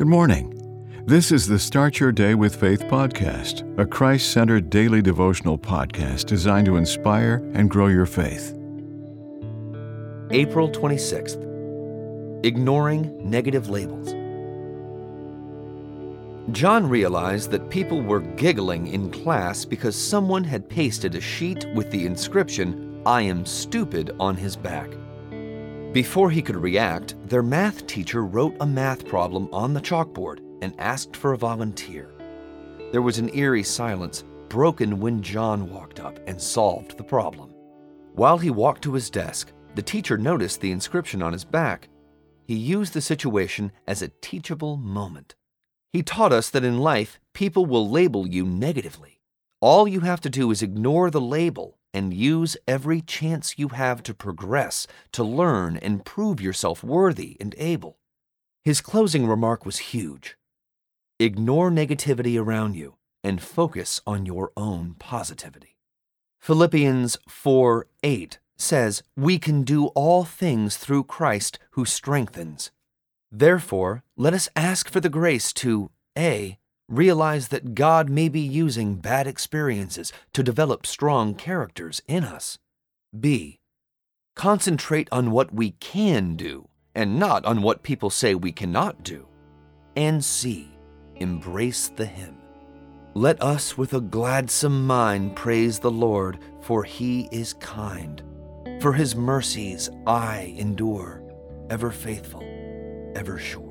Good morning. This is the Start Your Day with Faith podcast, a Christ centered daily devotional podcast designed to inspire and grow your faith. April 26th Ignoring Negative Labels. John realized that people were giggling in class because someone had pasted a sheet with the inscription, I am stupid, on his back. Before he could react, their math teacher wrote a math problem on the chalkboard and asked for a volunteer. There was an eerie silence, broken when John walked up and solved the problem. While he walked to his desk, the teacher noticed the inscription on his back. He used the situation as a teachable moment. He taught us that in life, people will label you negatively. All you have to do is ignore the label and use every chance you have to progress, to learn, and prove yourself worthy and able. His closing remark was huge. Ignore negativity around you and focus on your own positivity. Philippians 4 8 says, We can do all things through Christ who strengthens. Therefore, let us ask for the grace to A realize that God may be using bad experiences to develop strong characters in us. B. Concentrate on what we can do and not on what people say we cannot do. And C. Embrace the hymn. Let us with a gladsome mind praise the Lord, for he is kind. For his mercies aye endure, ever faithful, ever sure.